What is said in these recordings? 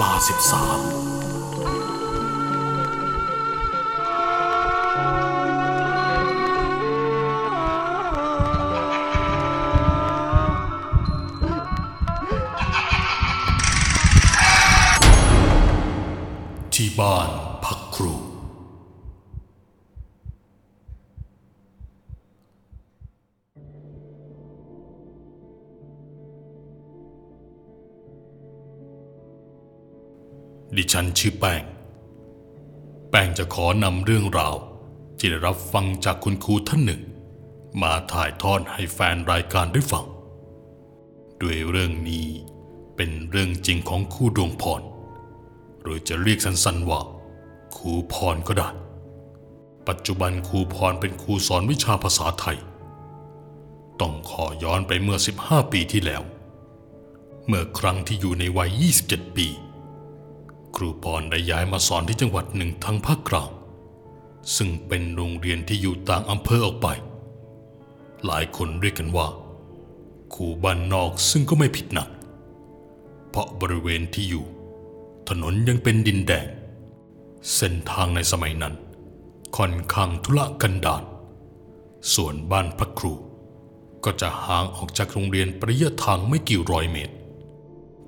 ลาสิบสาม ฉันชื่อแป้ง แป้งจะขอนำเรื่องราวที่ได้รับฟังจากคุณครูท่านหนึ่ง มาถ่ายทอดให้แฟนรายการได้ฟัง ด้วยเรื่องนี้เป็นเรื่องจริงของครูดวงพร หรือจะเรียกสั้นๆว่าครูพรก็ได้ ปัจจุบันครูพรเป็นครูสอนวิชาภาษาไทย ต้องขอย้อนไปเมื่อ 15 ปีที่แล้ว เมื่อครั้งที่อยู่ในวัย 27 ปี ครูพรได้ย้ายมาสอนที่จังหวัดหนึ่งทางภาคกลางซึ่งเป็นโรงเรียนที่อยู่ต่างอำเภอออกไป หลายคนเรียกกันว่าครูบ้านนอกซึ่งก็ไม่ผิดหนัก เพราะบริเวณที่อยู่ ถนนยังเป็นดินแดง เส้นทางในสมัยนั้น ค่อนข้างทุรกันดารส่วนบ้านพระครู ก็จะห่างออกจากโรงเรียนประยะทางไม่กี่ร้อยเมตร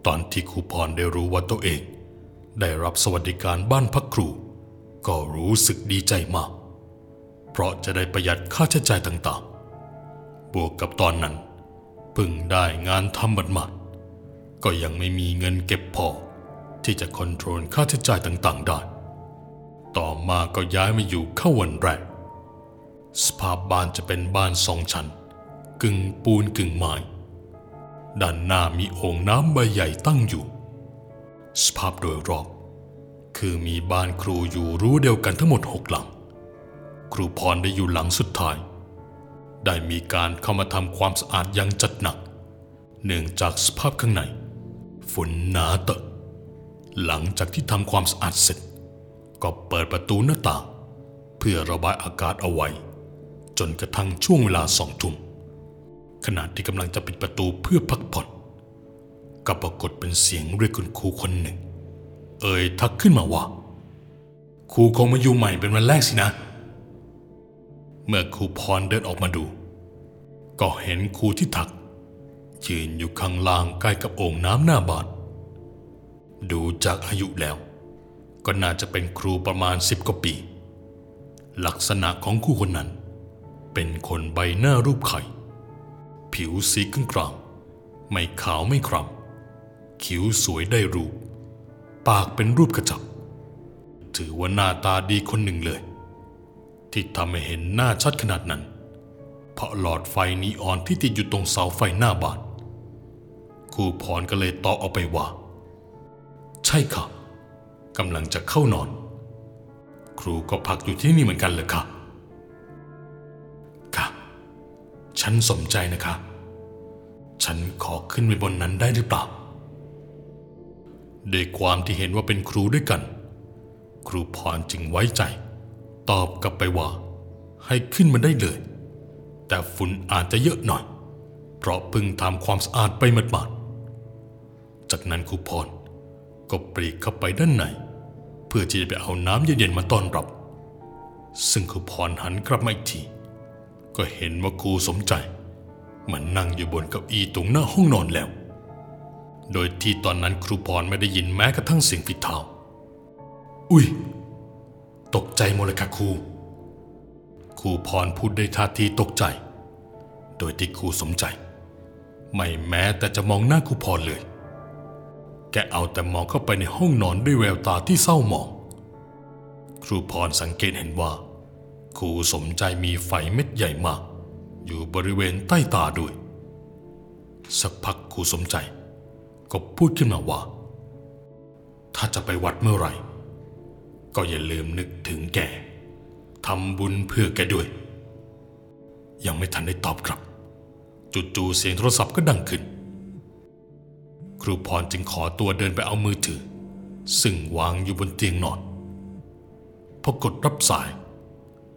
ตอนที่ครูพรได้รู้ว่าตัวเอง ได้รับสวัสดิการบ้านพักครู ก็รู้สึกดีใจมาก เพราะจะได้ประหยัดค่าใช้จ่ายต่างๆ บวกกับตอนนั้นเพิ่งได้งานทำบัดมาดๆก็ยังไม่มีเงินเก็บพอ ที่จะคอนโทรลค่าใช้จ่ายต่างๆ ได้ ต่อมาก็ย้ายมาอยู่เข้าวันแรก สภาพบ้านจะเป็นบ้านสองชั้น กึ่งปูนกึ่งไม้ด้านหน้ามีโอ่งน้ำใบใหญ่ตั้งอยู่ สภาพโดยรอบ คือมีบ้านครูอยู่รู้เดียวกันทั้งหมดหกหลัง ครูพรได้อยู่หลังสุดท้าย ได้มีการเข้ามาทำความสะอาดอย่างจัดหนัก เนื่องจากสภาพข้างในฝนหนาเตอะหลังจากที่ทำความสะอาดเสร็จ ก็เปิดประตูหน้าต่าง เพื่อระบายอากาศเอาไว้ จนกระทั่งช่วงเวลาสองทุ่มขณะที่กำลังจะปิดประตูเพื่อพักผ่อน ก็ปรากฏเป็นเสียงเรียกคุณครูคนหนึ่ง เอ่ยทักขึ้นมาว่าครูคงมาอยู่ใหม่เป็นวันแรกสินะ เมื่อครูพรเดินออกมาดู ก็เห็นครูที่ทักยืนอยู่ข้างล่างใกล้กับโอ่งน้ำหน้าบานดูจากอายุแล้ว ก็น่าจะเป็นครูประมาณสิบกว่าปี ลักษณะของครูคนนั้น เป็นคนใบหน้ารูปไข่ ผิวสีกลางกลางไม่ขาวไม่คล้ำ คิ้วสวยได้รูปปากเป็นรูปกระจับ ถือว่าหน้าตาดีคนหนึ่งเลย ที่ทำให้เห็นหน้าชัดขนาดนั้น เพราะหลอดไฟนีออนที่ติดอยู่ตรงเสาไฟหน้าบ้านครูพรก็เลยตอบเอาไปว่า ใช่ค่ะกำลังจะเข้านอน ครูก็พักอยู่ที่นี่เหมือนกันเลยค่ะ ค่ะ ฉันสมใจนะคะ ฉันขอขึ้นไปบนนั้นได้หรือเปล่า ด้วยความที่เห็นว่าเป็นครูด้วยกัน ครูพรจึงไว้ใจ ตอบกลับไปว่า ให้ขึ้นมาได้เลย แต่ฝุ่นอาจจะเยอะหน่อย เพราะเพิ่งทำความสะอาดไปหมาดๆจากนั้นครูพรก็ปรีกเข้าไปด้านใน เพื่อที่จะไปเอาน้ำเย็นๆมาต้อนรับ ซึ่งครูพรหันกลับมาอีกที ก็เห็นว่าครูสมใจ มันนั่งอยู่บนเก้าอี้ตรงหน้าห้องนอนแล้ว โดยที่ตอนนั้นครูพรไม่ได้ยินแม้กระทั่งเสียงฝีเท้า อุ้ย ตกใจหมดเลยค่ะครู ครูพรพูดได้ท่าทีตกใจ โดยที่ครูสมใจ ไม่แม้แต่จะมองหน้าครูพรเลย แกเอาแต่มองเข้าไปในห้องนอนด้วยแววตาที่เศร้าหมอง ครูพรสังเกตเห็นว่า ครูสมใจมีไฟเม็ดใหญ่มาก อยู่บริเวณใต้ตาด้วย สักพักครูสมใจ ก็พูดขึ้นมาว่า ถ้าจะไปวัดเมื่อไหร่ ก็อย่าลืมนึกถึงแกทำบุญเพื่อแกด้วย ยังไม่ทันได้ตอบกลับ จู่ๆเสียงโทรศัพท์ก็ดังขึ้น ครูพรจึงขอตัวเดินไปเอามือถือ ซึ่งวางอยู่บนเตียงนอนพอกดรับสาย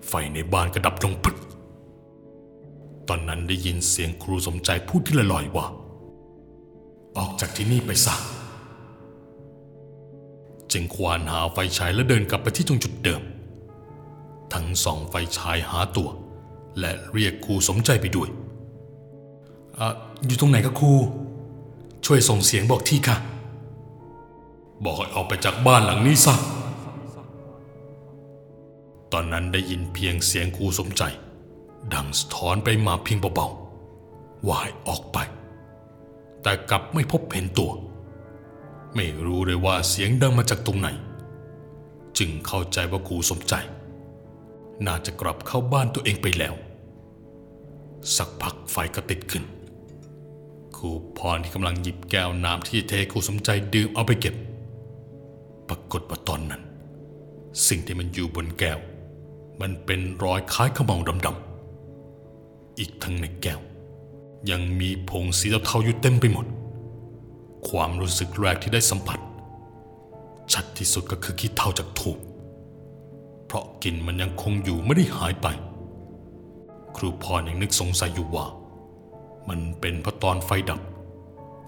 ไฟในบ้านก็ดับลงพึดตอนนั้นได้ยินเสียงครูสมใจพูดขึ้นลอยๆว่า ออกจากที่นี่ไปซะจึงควานหาไฟฉายและเดินกลับไปที่ตรงจุดเดิม ทั้งสองไฟฉายหาตัว และเรียกครูสมใจไปด้วยออยู่ตรงไหนครับครู ช่วยส่งเสียงบอกที่ค่ะ บอกให้ออกไปจากบ้านหลังนี้ซะ ตอนนั้นได้ยินเพียงเสียงครูสมใจ ดังสะท้อนไปมาเพียงเบาๆว่าให้ออกไป แต่กลับไม่พบเห็นตัว ไม่รู้เลยว่าเสียงดังมาจากตรงไหน จึงเข้าใจว่าครูสมใจ น่าจะกลับเข้าบ้านตัวเองไปแล้ว สักพักไฟก็ติดขึ้นครูพรที่กำลังหยิบแก้วน้ำที่เทครูสมใจดื่มเอาไปเก็บ ปรากฏว่าตอนนั้น สิ่งที่มันอยู่บนแก้ว มันเป็นรอยคล้ายขมเมาดำๆอีกทั้งในแก้ว ยังมีผงสีเทาๆอยู่เต็มไปหมด ความรู้สึกแรกที่ได้สัมผัส ชัดที่สุดก็คือขี้เถ้าจากถูก เพราะกลิ่นมันยังคงอยู่ไม่ได้หายไป ครูพรยังนึกสงสัยอยู่ว่า มันเป็นเพราะตอนไฟดับ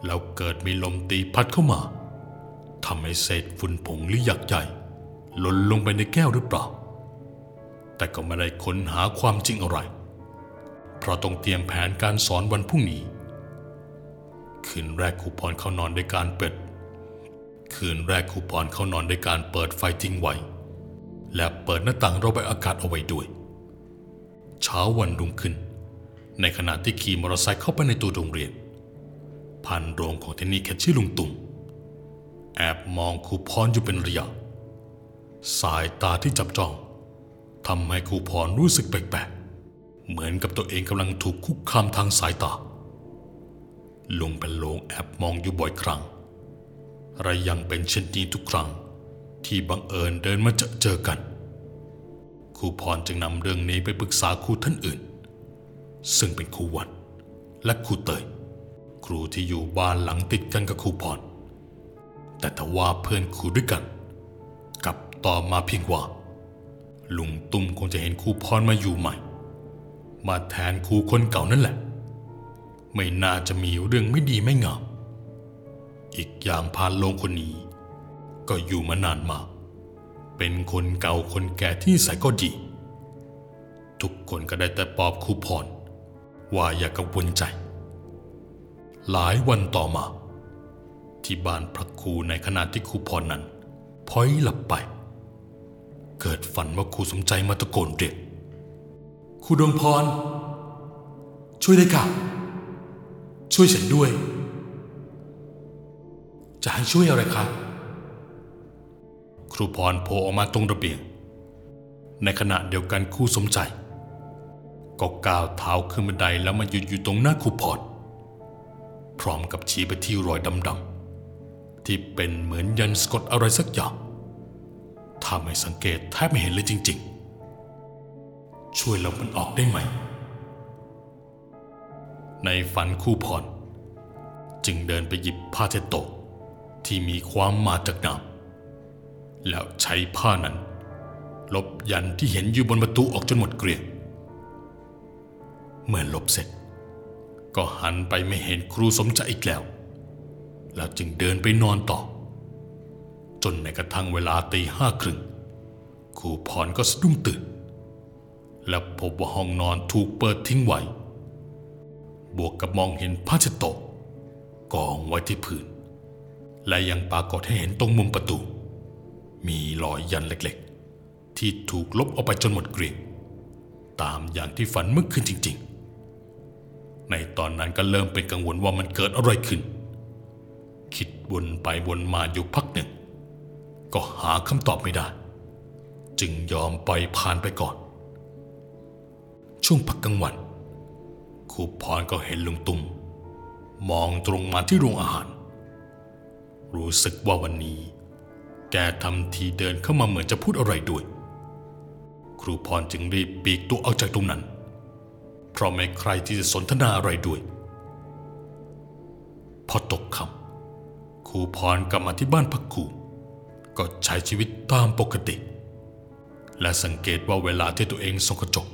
แล้วเกิดมีลมตีพัดเข้ามาทำให้เศษฝุ่นผงหรือหยักใหญ่หล่นลงไปในแก้วหรือเปล่า แต่ก็ไม่ได้ค้นหาความจริงอะไร เพราะต้องเตรียมแผนการสอนวันพรุ่งนี้ คืนแรกครูพรเข้านอนด้วยการเปิด คืนแรกครูพรเข้านอนด้วยการเปิดไฟทิ้งไว้ และเปิดหน้าต่างระบายอากาศเอาไว้ด้วย เช้าวันรุ่งขึ้น ในขณะที่ขี่มอเตอร์ไซค์เข้าไปในตัวโรงเรียนผ่านโรงของที่นี่แค่ชื่อลุงตุ่มแอบมองครูพรอยู่เป็นระยะ สายตาที่จับจ้องทำให้ครูพรรู้สึกแปลก เหมือนกับตัวเองกำลังถูกคุกคามทางสายตา ลุงเป็นโลงแอบมองอยู่บ่อยครั้งระยังเป็นเช่นนี้ทุกครั้งที่บังเอิญเดินมาเจอเจอกันครูพรจึงนำเรื่องนี้ไปปรึกษาครูท่านอื่น ซึ่งเป็นครูวัดและครูเตย ครูที่อยู่บ้านหลังติดกันกับครูพร แต่ถ้าว่าเพื่อนครูด้วยกันกับต่อมาเพียงว่า ลุงตุ้มคงจะเห็นครูพรมาอยู่ใหม่ มาแทนครูคนเก่านั่นแหละ ไม่น่าจะมีเรื่องไม่ดีไม่งามอีกอย่างพานลงคนนี้ ก็อยู่มานานมาก เป็นคนเก่าคนแก่ที่ใส่ก็ดี ทุกคนก็ได้แต่ปลอบครูพร ว่าอย่ากังวลใจ หลายวันต่อมา ที่บ้านพระครูในขณะที่ครูพรนั้นพลอยหลับไป เกิดฝันว่าครูสมใจมาตะโกนเรียก ครูดวงพร ช่วยได้ค่ะ ช่วยฉันด้วย จะให้ช่วยอะไรคะครูพรโผล่ออกมาตรงระเบียง ในขณะเดียวกันครูสมใจ ก็ก้าวเท้าขึ้นบันไดแล้วมาหยุดอยู่ตรงหน้าครูพร พร้อมกับชี้ไปที่รอยดำๆที่เป็นเหมือนยันสะกดอะไรสักอย่างถ้าไม่สังเกตแทบไม่เห็นเลยจริง ๆ ช่วยเรามันออกได้ไหม ในฝันคู่พร จึงเดินไปหยิบผ้าเช็ดโต๊ะที่มีความมาจากน้ำแล้วใช้ผ้านั้น ลบยันที่เห็นอยู่บนประตูออกจนหมดเกลี้ยงเมื่อลบเสร็จ ก็หันไปไม่เห็นครูสมใจอีกแล้ว แล้วจึงเดินไปนอนต่อ จนในกระทั่งเวลาตีห้าครึ่งครูพรก็สะดุ้งตื่น และพบว่าห้องนอนถูกเปิดทิ้งไว้ บวกกับมองเห็นผ้าเช็ดโต๊ะกองไว้ที่พื้น และยังปรากฏให้เห็นตรงมุมประตู มีรอยยันเล็กๆ ที่ถูกลบออกไปจนหมดเกลี้ยงตามอย่างที่ฝันเมื่อคืนจริง ๆ ในตอนนั้นก็เริ่มเป็นกังวลว่ามันเกิดอะไรขึ้น คิดวนไปวนมาอยู่พักหนึ่ง ก็หาคำตอบไม่ได้ จึงยอมปล่อยผ่านไปก่อน ช่วงพักกลางวันครูพรก็เห็นลุงตุ้มมองตรงมาที่โรงอาหาร รู้สึกว่าวันนี้ แกทำทีเดินเข้ามาเหมือนจะพูดอะไรด้วย ครูพรจึงรีบปีกตัวออกจากตรงนั้น เพราะไม่ใครที่จะสนทนาอะไรด้วย พอตกค่ำครูพรกลับมาที่บ้านพักครูก็ใช้ชีวิตตามปกติ และสังเกตว่าเวลาที่ตัวเองส่องกระจก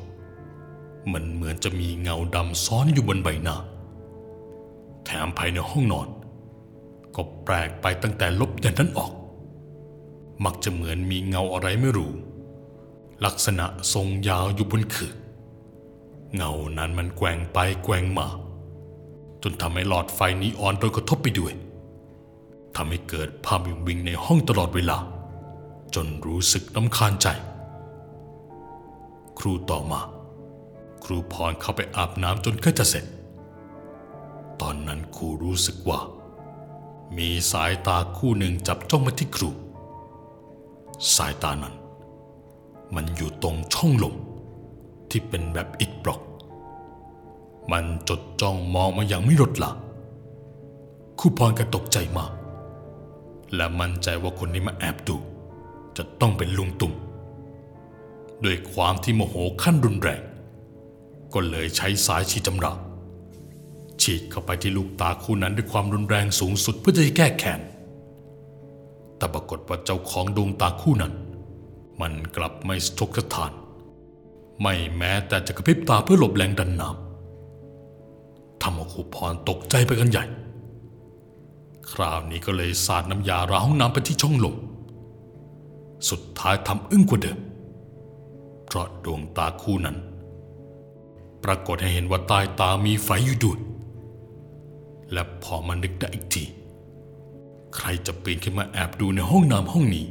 มันเหมือนจะมีเงาดำซ้อนอยู่บนใบหน้า แถมภายในห้องนอน ก็แปลกไปตั้งแต่ลบยันนั้นออก มักจะเหมือนมีเงาอะไรไม่รู้ ลักษณะทรงยาวอยู่บนคือเงานั้นมันแกว่งไปแกว่งมา จนทำให้หลอดไฟนีออนโดนกระทบไปด้วยทำให้เกิดภาพวิงวิงในห้องตลอดเวลา จนรู้สึกน้ำคาญใจ ครูต่อมา ครูพรเข้าไปอาบน้ำจนใกล้จะเสร็จ ตอนนั้นครูรู้สึกว่า มีสายตาคู่หนึ่งจับจ้องมาที่ครู สายตานั้น มันอยู่ตรงช่องลมที่เป็นแบบอิดบล็อก มันจดจ้องมองมาอย่างไม่ลดละครูพรก็ตกใจมาก และมั่นใจว่าคนที่มาแอบดู จะต้องเป็นลุงตุ่มด้วยความที่โมโหขั้นรุนแรง ก็เลยใช้สายฉีดจำราฉีดเข้าไปที่ลูกตาคู่นั้นด้วยความรุนแรงสูงสุดเพื่อจะแก้แค้นแต่ปรากฏว่าเจ้าของดวงตาคู่นั้น มันกลับไม่สทกสถาน ไม่แม้แต่จะกระพริบตาเพื่อหลบแรงดันน้ำทำเอาครูพรตกใจไปกันใหญ่ คราวนี้ก็เลยสาดน้ำยาล้าห้องน้ำไปที่ช่องลมสุดท้ายทำอึ้งกว่าเดิมเพราะดวงตาคู่นั้น ปรากฏให้เห็นว่าใต้ตามีไฟอยู่ด้วยและพอมานึกได้อีกที ใครจะปีนขึ้นมาแอบดูในห้องน้ำห้องนี้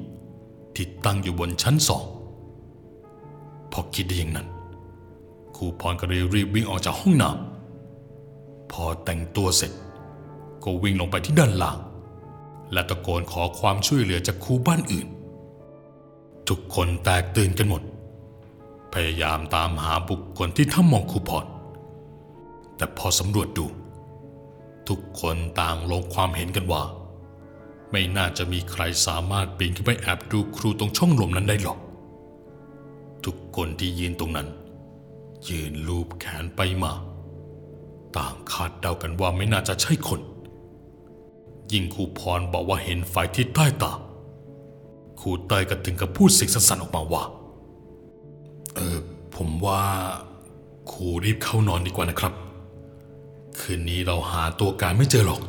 ที่ตั้งอยู่บนชั้นสอง พอคิดได้อย่างนั้นครูพรก็เลยรีบวิ่งออกจากห้องน้ำพอแต่งตัวเสร็จ ก็วิ่งลงไปที่ด้านล่าง และตะโกนขอความช่วยเหลือจากครูบ้านอื่น ทุกคนแตกตื่นกันหมด พยายามตามหาบุคคลที่ถ้ำมองครูพรแต่พอสำรวจดู ทุกคนต่างลงความเห็นกันว่า ไม่น่าจะมีใครสามารถปีนขึ้นไปแอบดูครูตรงช่องลมนั้นได้หรอก ทุกคนที่ยืนตรงนั้น ยืนลูบแขนไปมา ต่างคาดเดากันว่าไม่น่าจะใช่คน ยิ่งครูพรบอกว่าเห็นไฟที่ใต้ตาครูเตยก็ถึงกับพูดเสียงสั่นๆออกมาว่า เออผมว่าครูรีบเข้านอนดีกว่านะครับ คืนนี้เราหาตัวการไม่เจอหรอก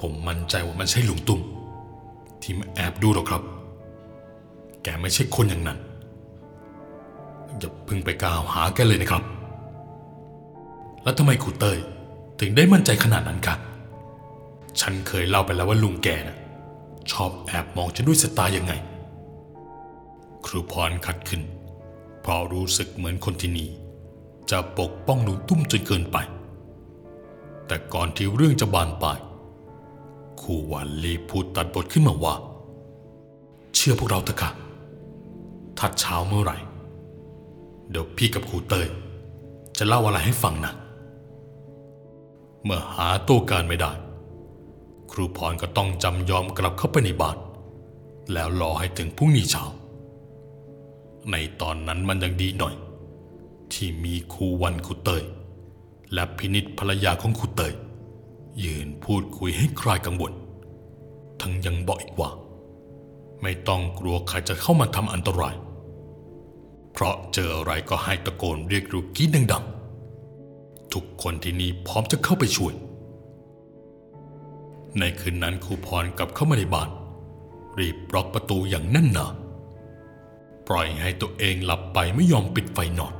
ผมมั่นใจว่ามันใช่หลุงตุ้มที่มาแอบดูหรอกครับ แกไม่ใช่คนอย่างนั้น อย่าพึ่งไปกล่าวหาแกเลยนะครับ แล้วทำไมครูเตยถึงได้มั่นใจขนาดนั้นกันฉันเคยเล่าไปแล้วว่าลุงแกนะชอบแอบมองฉันด้วยสายตายังไง ครูพรขัดขึ้น ราะรู้สึกเหมือนคนที่นี่จะปกป้องลุงตุ้มจนเกินไป แต่ก่อนที่เรื่องจะบานปลายครูวันรีพูดตัดบทขึ้นมาว่า เชื่อพวกเราเถอะค่ะถ้าเช้าเมื่อไหร่ เดี๋ยวพี่กับครูเตยจะเล่าอะไรให้ฟังนะ เมื่อหาตัวการไม่ได้ ครูพรก็ต้องจำยอมกลับเข้าไปในบ้าน แล้วรอให้ถึงพรุ่งนี้เช้า ในตอนนั้นมันยังดีหน่อย ที่มีครูวันครูเตย และพินิษภรรยาของครูเตย ยืนพูดคุยให้คลายกังวลทั้งยังบอกอีกว่า ไม่ต้องกลัวใครจะเข้ามาทำอันตราย เพราะเจออะไรก็ให้ตะโกนเรียกรูกี้ดังๆทุกคนที่นี่พร้อมจะเข้าไปช่วย ในคืนนั้นครูพรกลับเข้ามาในบ้าน รีบล็อกประตูอย่างแน่นหนา ปล่อยให้ตัวเองหลับไปไม่ยอมปิดไฟนอน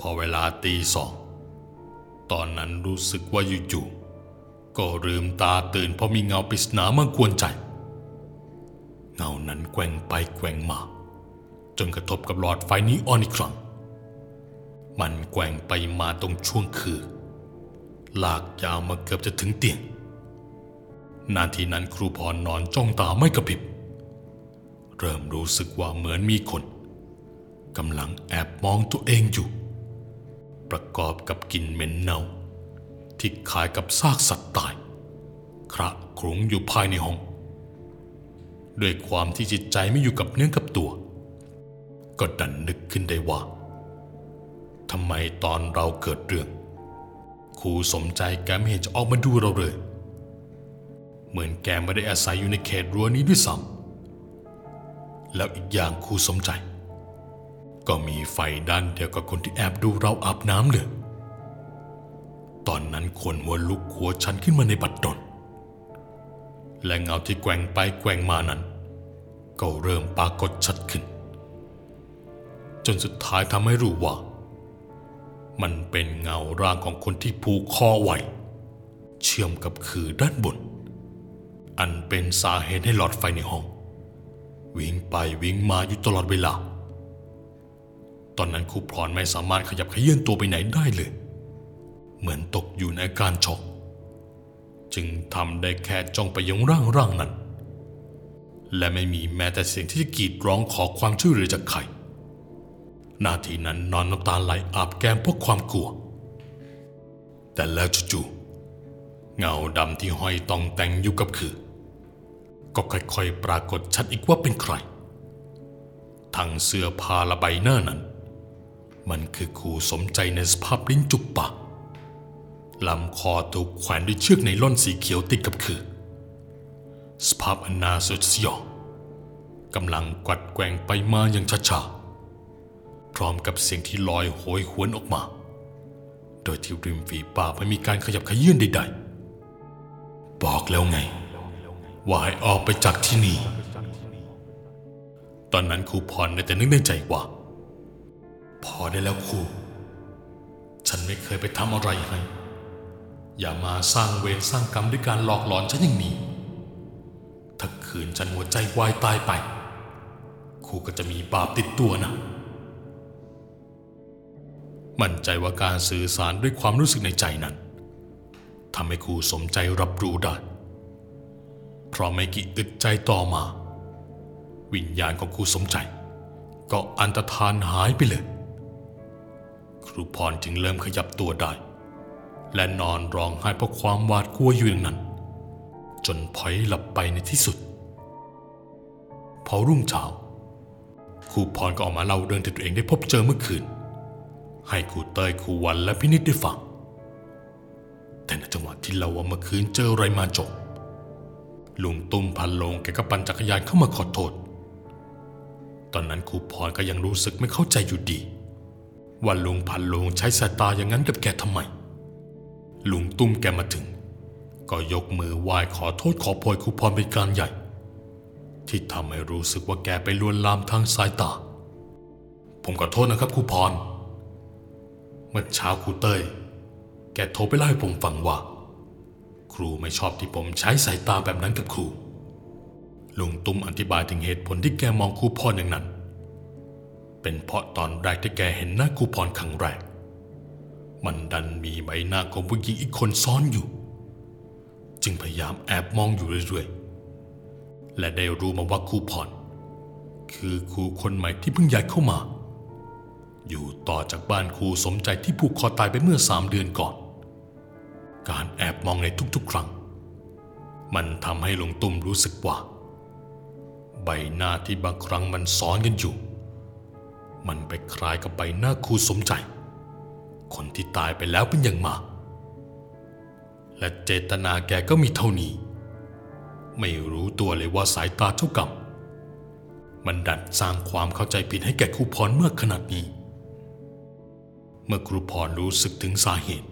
พอเวลาตีสอง ตอนนั้นรู้สึกว่าอยู่ๆก็ลืมตาตื่นเพราะมีเงาปริศนามากวนใจ เงานั้นแกว่งไปแกว่งมา จนกระทบกับหลอดไฟนีออนอีกครั้ง มันแกว่งไปมาตรงช่วงคือ ลากยาวมาเกือบจะถึงเตียง นาทีนั้นครูพรนอนจ้องตาไม่กระพริบ เริ่มรู้สึกว่าเหมือนมีคนกำลังแอบมองตัวเองอยู่ ประกอบกับกลิ่นเหม็นเน่า ที่คล้ายกับซากสัตว์ตาย คระครุงอยู่ภายในห้อง ด้วยความที่จิตใจไม่อยู่กับเนื้อกับตัว ก็ดันนึกขึ้นได้ว่าทำไมตอนเราเกิดเรื่องครูสมใจแกไม่เห็นจะออกมาดูเราเลย เหมือนแกไม่ได้อาศัยอยู่ในเขตรั้วนี้ด้วยซ้ำ แล้วอีกอย่างครูสมใจ ก็มีไฟด้านเดียวกับคนที่แอบดูเราอาบน้ำเลยตอนนั้นคนหัวลุกหัวชันขึ้นมาในบัดดลและเงาที่แกว่งไปแกว่งมานั้น ก็เริ่มปรากฏชัดขึ้น จนสุดท้ายทำให้รู้ว่า มันเป็นเงาร่างของคนที่ผูกคอไว้เชื่อมกับคือด้านบน อันเป็นสาเหตุให้หลอดไฟในห้อง วิ่งไปวิ่งมาอยู่ตลอดเวลา ตอนนั้นครูพรไม่สามารถขยับเขยื่อนตัวไปไหนได้เลย เหมือนตกอยู่ในอาการช็อก จึงทำได้แค่จ้องไปยังร่างร่างนั้น และไม่มีแม้แต่เสียงที่จะกรีดร้องขอความช่วยเหลือจากใครนาทีนั้นนอนน้ำตาไหลอาบแก้มเพราะความกลัว แต่แล้วจู่ๆเงาดำที่ห้อยตองแต่งอยู่กับคือ ก็ค่อยๆปรากฏชัดอีกว่าเป็นใคร ทั้งเสื้อผ้าและใบหน้านั้น มันคือครูสมใจในสภาพลิ้นจุกปากลำคอถูกแขวนด้วยเชือกไนล่อนสีเขียวติดกับคือ สภาพอันนาสดสยองกำลังกัดแกว่งไปมาอย่างช้าๆพร้อมกับเสียงที่ลอยโหยหวนออกมา โดยที่ริมฝีปากไม่มีการขยับขยื่นใดๆ บอกแล้วไง ว่าให้ออกไปจากที่นี่ ตอนนั้นครูพรได้แต่นึกในใจว่า พอได้แล้วครู ฉันไม่เคยไปทำอะไรให้ อย่ามาสร้างเวรสร้างกรรมด้วยการหลอกหลอนฉันอย่างนี้ ถ้าขืนฉันหัวใจวายตายไป ครูก็จะมีบาปติดตัวนะ มั่นใจว่าการสื่อสารด้วยความรู้สึกในใจนั้นทำให้ครูสมใจรับรู้ได้ เพราะไม่กี่อึดใจต่อมา วิญญาณของครูสมใจ ก็อันตรธานหายไปเลย ครูพรจึงเริ่มขยับตัวได้ และนอนร้องไห้เพราะความหวาดกลัวอยู่อย่างนั้น จนพลอยหลับไปในที่สุด พอรุ่งเช้าครูพรก็ออกมาเล่าเรื่องที่ตัวเองได้พบเจอเมื่อคืน ให้ครูเตยครูวันและพินิจได้ฟังแต่ในจังหวะที่เราว่าเมื่อคืนเจออะไรมาจบ ลุงตุ้มพันลงแกก็ปั่นจักรยานเข้ามาขอโทษ ตอนนั้นครูพรก็ยังรู้สึกไม่เข้าใจอยู่ดี ว่าลุงพันลงใช้สายตาอย่างนั้นกับแกทำไม ลุงตุ้มแกมาถึง ก็ยกมือไหว้ขอโทษขอโพยครูพรเป็นการใหญ่ ที่ทำให้รู้สึกว่าแกไปลวนลามทางสายตา ผมขอโทษนะครับครูพร เมื่อเช้าครูเต้ยแกโทรไปเล่าให้ผมฟังว่า ครูไม่ชอบที่ผมใช้สายตาแบบนั้นกับครู ลุงตุ้มอธิบายถึงเหตุผลที่แกมองครูพรอย่างนั้น เป็นเพราะตอนแรกที่แกเห็นหน้าครูพรครั้งแรก มันดันมีใบหน้าของผู้หญิงอีกคนซ้อนอยู่ จึงพยายามแอบมองอยู่เรื่อยๆ และได้รู้มาว่าครูพรคือครูคนใหม่ที่เพิ่งย้ายเข้ามา อยู่ต่อจากบ้านครูสมใจที่ผูกคอตายไปเมื่อสามเดือนก่อน การแอบมองในทุกๆ ครั้ง มันทำให้หลวงตุ้มรู้สึกว่า ใบหน้าที่บางครั้งมันซ้อนกันอยู่ มันไปคล้ายกับใบหน้าครูสมใจ คนที่ตายไปแล้วเป็นอย่างมากและเจตนาแกก็มีเท่านี้ ไม่รู้ตัวเลยว่าสายตาเจ้ากรรมมันดันสร้างความเข้าใจผิดให้แก่ครูพรมากขนาดนี้ เมื่อครูพรรู้สึกถึงสาเหตุ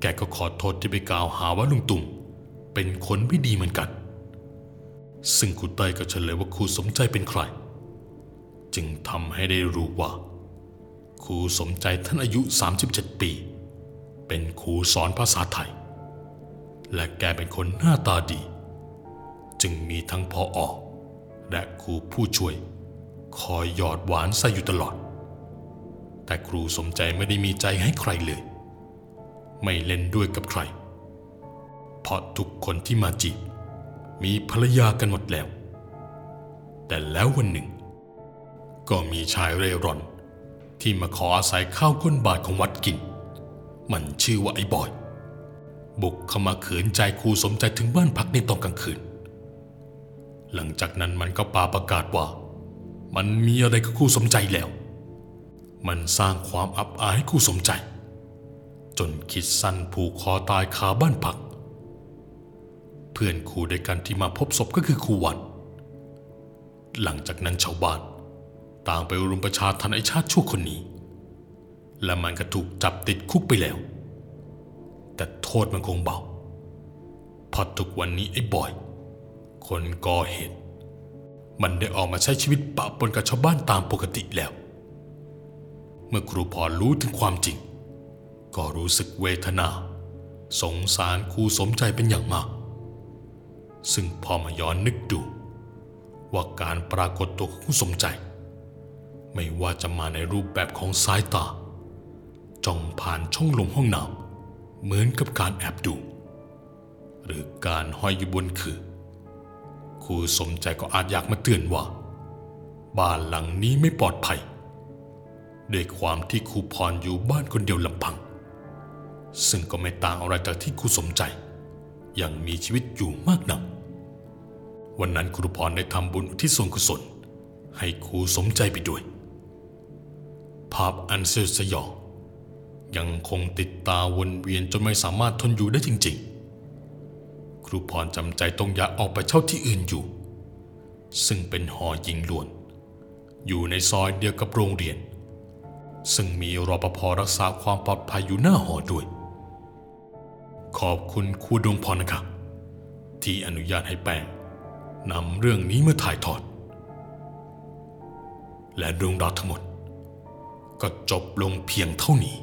แกก็ขอโทษที่ไปกล่าวหาว่าลุงตุ่มเป็นคนไม่ดีเหมือนกัน ซึ่งครูเต้ยก็เฉลยว่าครูสมใจเป็นใคร จึงทำให้ได้รู้ว่าครูสมใจท่านอายุ 37 ปี เป็นครูสอนภาษาไทย และแกเป็นคนหน้าตาดี จึงมีทั้งพออและครูผู้ช่วย คอยหยอดหวานใส่อยู่ตลอด แต่ครูสมใจไม่ได้มีใจให้ใครเลย ไม่เล่นด้วยกับใคร เพราะทุกคนที่มาจีบมีภรรยากันหมดแล้ว แต่แล้ววันหนึ่ง ก็มีชายเร่ร่อน ที่มาขออาศัยข้าวก้นบาทของวัดกิน มันชื่อว่าไอ้บอย บุกเข้ามาขืนใจครูสมใจถึงบ้านพักในตอนกลางคืน หลังจากนั้นมันก็ปาประกาศว่า มันมีอะไรกับครูสมใจแล้ว มันสร้างความอับอายให้ครูสมใจ จนคิดสั้นผูกคอตายคาบ้านพัก เพื่อนครูด้วยกันที่มาพบศพก็คือครูวันหลังจากนั้นชาวบ้านต่างไปรุมประชาทันไอชาติชั่วคนนี้ และมันก็ถูกจับติดคุกไปแล้ว แต่โทษมันคงเบาเพราะทุกวันนี้ไอ้บอย คนก่อเหตุ มันได้ออกมาใช้ชีวิตปะปนกับชาวบ้านตามปกติแล้ว เมื่อครูพรรู้ถึงความจริง ก็รู้สึกเวทนา สงสารครูสมใจเป็นอย่างมาก ซึ่งพอมาย้อนนึกดู ว่าการปรากฏตัวของครูสมใจ ไม่ว่าจะมาในรูปแบบของสายตาจ้องผ่านช่องลมห้องน้ำเหมือนกับการแอบดู หรือการห้อยอยู่บนคือครูสมใจก็อาจอยากมาเตือนว่า บ้านหลังนี้ไม่ปลอดภัย ด้วยความที่ครูพรอยู่บ้านคนเดียวลำพัง ซึ่งก็ไม่ต่างอะไรจากที่ครูสมใจ ยังมีชีวิตอยู่มากนัก วันนั้นครูพรได้ทำบุญที่ส่วนกุศล ให้ครูสมใจไปด้วย ภาพอันเสียดสยองยังคงติดตาวนเวียนจนไม่สามารถทนอยู่ได้จริง ๆ ครูพรจำใจต้องย้ายออกไปเช่าที่อื่นอยู่ ซึ่งเป็นหอหญิงล้วน อยู่ในซอยเดียวกับโรงเรียน ซึ่งมีรปภรักษาความปลอดภัยอยู่หน้าหอด้วย ขอบคุณครูดวงพรนะครับที่อนุญาตให้แป้งนำเรื่องนี้มาถ่ายทอด และดวงดาวทั้งหมด ก็จบลงเพียงเท่านี้